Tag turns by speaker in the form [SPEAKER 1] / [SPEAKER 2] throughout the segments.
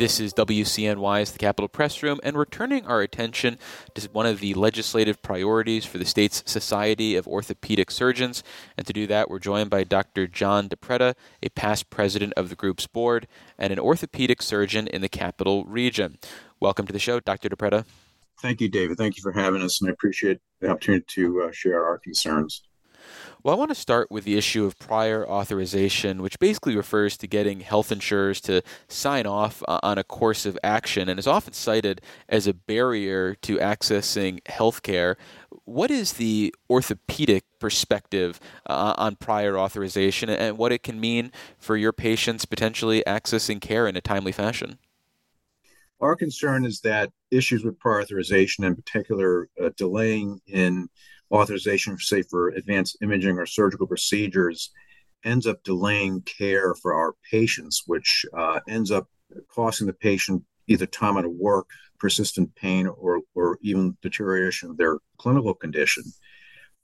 [SPEAKER 1] This is WCNY's The Capitol Press Room, and we're turning our attention to one of the legislative priorities for the state's Society of Orthopedic Surgeons. And to do that, we're joined by Dr. John DiPreta, a past president of the group's board and an orthopedic surgeon in the Capital Region. Welcome to the show, Dr. DiPreta.
[SPEAKER 2] Thank you, David. Thank you for having us, and I appreciate the opportunity to uh, share our concerns.
[SPEAKER 1] Well, I want to start with the issue of prior authorization, which basically refers to getting health insurers to sign off on a course of action and is often cited as a barrier to accessing health care. What is the orthopedic perspective uh, on prior authorization and what it can mean for your patients potentially accessing care in a timely fashion?
[SPEAKER 2] Our concern is that issues with prior authorization, in particular, uh, delaying in authorization, say for advanced imaging or surgical procedures, ends up delaying care for our patients, which uh, ends up costing the patient either time out of work, persistent pain, or, or even deterioration of their clinical condition.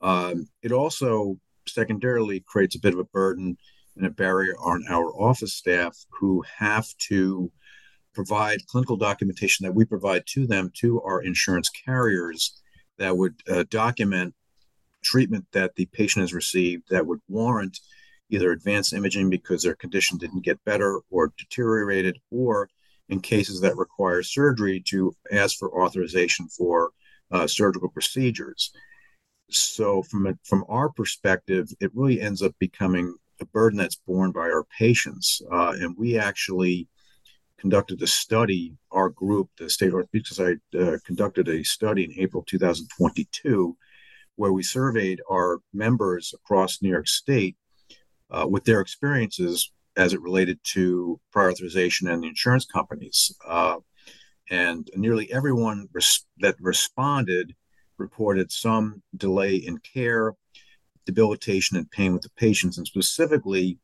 [SPEAKER 2] Um, it also secondarily creates a bit of a burden and a barrier on our office staff who have to provide clinical documentation that we provide to them to our insurance carriers that would uh, document treatment that the patient has received that would warrant either advanced imaging because their condition didn't get better or deteriorated, or in cases that require surgery to ask for authorization for uh, surgical procedures. So, from a, from our perspective, it really ends up becoming a burden that's borne by our patients, uh, and we actually conducted a study. Our group, the State Orthopedic Society, uh, conducted a study in April 2022 where we surveyed our members across New York State uh, with their experiences as it related to prior authorization and the insurance companies. Uh, and nearly everyone res- that responded reported some delay in care, debilitation, and pain with the patients. And specifically,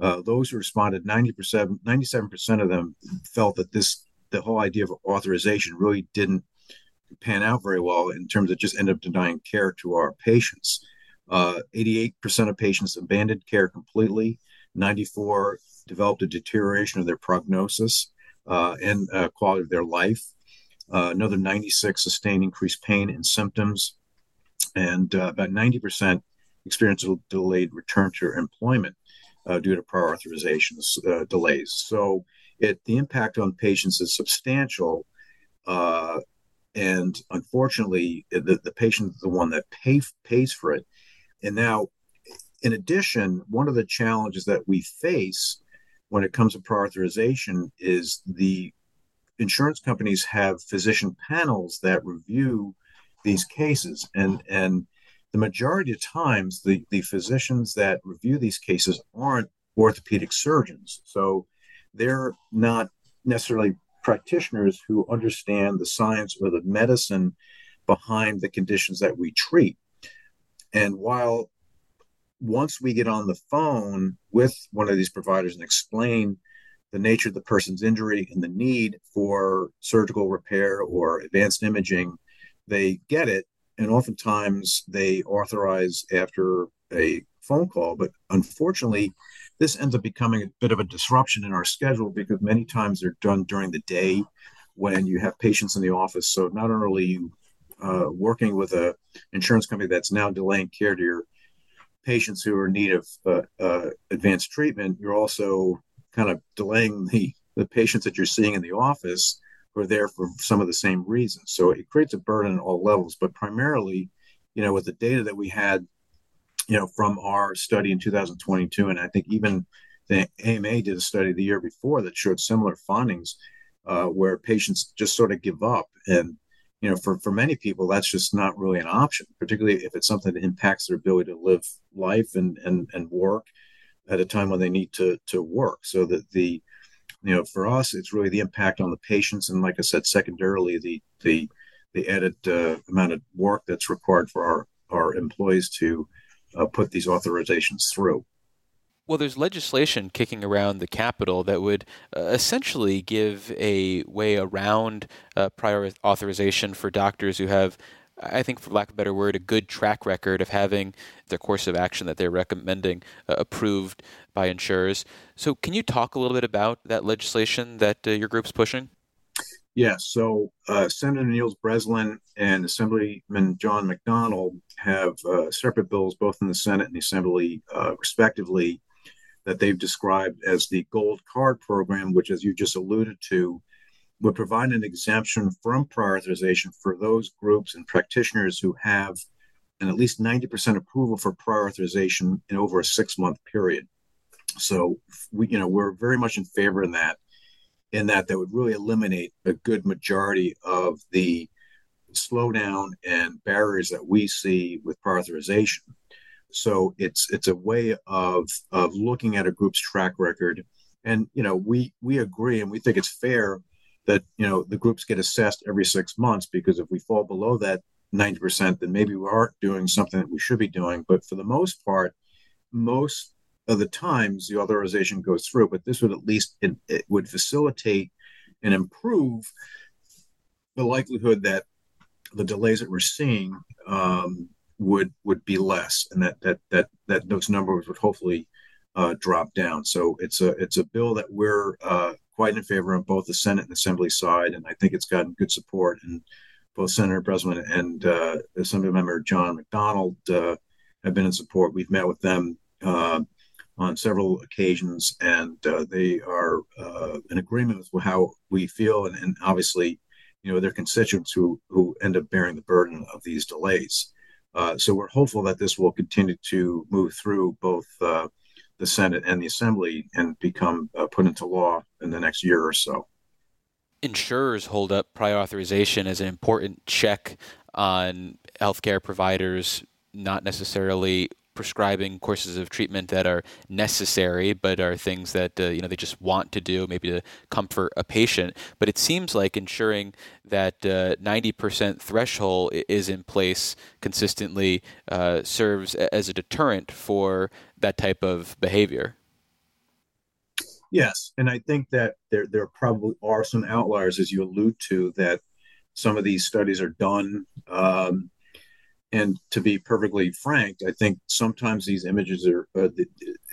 [SPEAKER 2] uh, those who responded, 90%, 97% of them felt that this, the whole idea of authorization really didn't pan out very well in terms of just end up denying care to our patients. Uh, 88% of patients abandoned care completely. 94 developed a deterioration of their prognosis uh, and uh, quality of their life. Uh, another 96 sustained increased pain and symptoms, and uh, about 90% experienced a delayed return to employment uh, due to prior authorizations delays. So, it the impact on patients is substantial. And unfortunately, the, the patient is the one that pay, pays for it. And now, in addition, one of the challenges that we face when it comes to prior authorization is the insurance companies have physician panels that review these cases, and and the majority of times, the the physicians that review these cases aren't orthopedic surgeons, so they're not necessarily practitioners who understand the science or the medicine behind the conditions that we treat. And while once we get on the phone with one of these providers and explain the nature of the person's injury and the need for surgical repair or advanced imaging, they get it. And oftentimes they authorize after a phone call. But unfortunately, this ends up becoming a bit of a disruption in our schedule because many times they're done during the day when you have patients in the office. So not only you uh, working with a insurance company that's now delaying care to your patients who are in need of uh, uh, advanced treatment, you're also kind of delaying the the patients that you're seeing in the office who are there for some of the same reasons. So it creates a burden at all levels, but primarily, you know, with the data that we had you know, from our study in 2022, and I think even the AMA did a study the year before that showed similar findings, uh, where patients just sort of give up, and you know, for for many people, that's just not really an option, particularly if it's something that impacts their ability to live life and and and work at a time when they need to to work. So that the you know, for us, it's really the impact on the patients, and like I said, secondarily, the the the added uh, amount of work that's required for our our employees to uh, put these authorizations through.
[SPEAKER 1] Well, there's legislation kicking around the Capitol that would uh, essentially give a way around uh, prior authorization for doctors who have I think, for lack of a better word, a good track record of having the course of action that they're recommending uh, approved by insurers. So, can you talk a little bit about that legislation that uh, your group's pushing?
[SPEAKER 2] Yes. So, uh, Senator Neil Breslin and Assemblyman John McDonald have uh, separate bills, both in the Senate and the Assembly, uh, respectively, that they've described as the Gold Card program, which, as you just alluded to, would provide an exemption from prior authorization for those groups and practitioners who have an at least 90% approval for prior authorization in over a six month period. So we, you know, we're very much in favor of that, in that that would really eliminate a good majority of the slowdown and barriers that we see with prior authorization. So it's it's a way of of looking at a group's track record, and you know we we agree and we think it's fair that you know the groups get assessed every six months because if we fall below that 90% then maybe we aren't doing something that we should be doing but for the most part most of the times the authorization goes through but this would at least it, it would facilitate and improve the likelihood that the delays that we're seeing um, would would be less and that that that that those numbers would hopefully uh, drop down so it's a it's a bill that we're uh, quite in favor on both the Senate and Assembly side, and I think it's gotten good support. And both Senator Breslin and uh, Assembly Member John McDonald uh, have been in support. We've met with them uh, on several occasions, and uh, they are uh, in agreement with how we feel, and, and, obviously, you know, their constituents who who end up bearing the burden of these delays. Uh, so we're hopeful that this will continue to move through both the Senate and the Assembly and become uh, put into law in the next year or so.
[SPEAKER 1] Insurers hold up prior authorization as an important check on healthcare providers not necessarily prescribing courses of treatment that are necessary, but are things that uh, you know they just want to do, maybe to comfort a patient. But it seems like ensuring that uh, 90% threshold is in place consistently uh, serves as a deterrent for that type of behavior.
[SPEAKER 2] Yes, and I think that there there probably are some outliers, as you allude to, that some of these studies are done um, and to be perfectly frank, I think sometimes these images are uh, the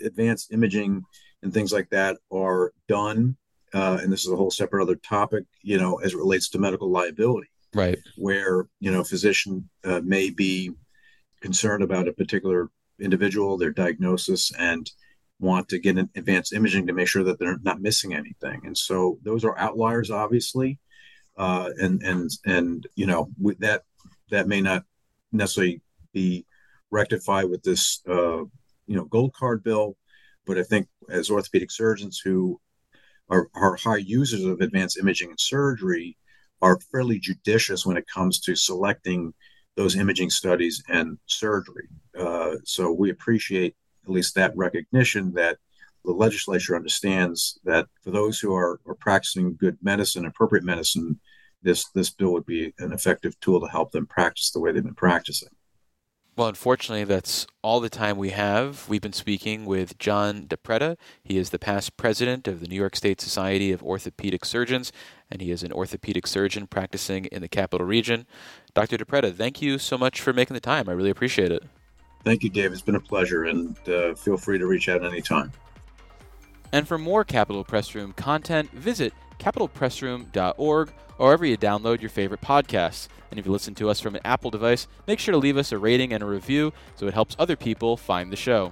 [SPEAKER 2] advanced imaging and things like that are done. Uh, and this is a whole separate other topic, you know, as it relates to medical liability,
[SPEAKER 1] right?
[SPEAKER 2] Where you know, a physician uh, may be concerned about a particular individual, their diagnosis, and want to get an advanced imaging to make sure that they're not missing anything. And so those are outliers, obviously, uh, and and and you know, with that that may not necessarily be rectified with this, uh, you know, gold card bill. But I think as orthopedic surgeons who are, are high users of advanced imaging and surgery are fairly judicious when it comes to selecting those imaging studies and surgery. Uh, so we appreciate at least that recognition that the legislature understands that for those who are, are practicing good medicine, appropriate medicine, this this bill would be an effective tool to help them practice the way they've been practicing.
[SPEAKER 1] Well, unfortunately, that's all the time we have. We've been speaking with John DiPreta. He is the past president of the New York State Society of Orthopedic Surgeons, and he is an orthopedic surgeon practicing in the capital region. Dr. DiPreta, thank you so much for making the time. I really appreciate it.
[SPEAKER 2] Thank you, Dave. It's been a pleasure, and uh, feel free to reach out anytime.
[SPEAKER 1] And for more Capitol Press Room content, visit capitolpressroom.org or wherever you download your favorite podcasts. And if you listen to us from an Apple device, make sure to leave us a rating and a review so it helps other people find the show.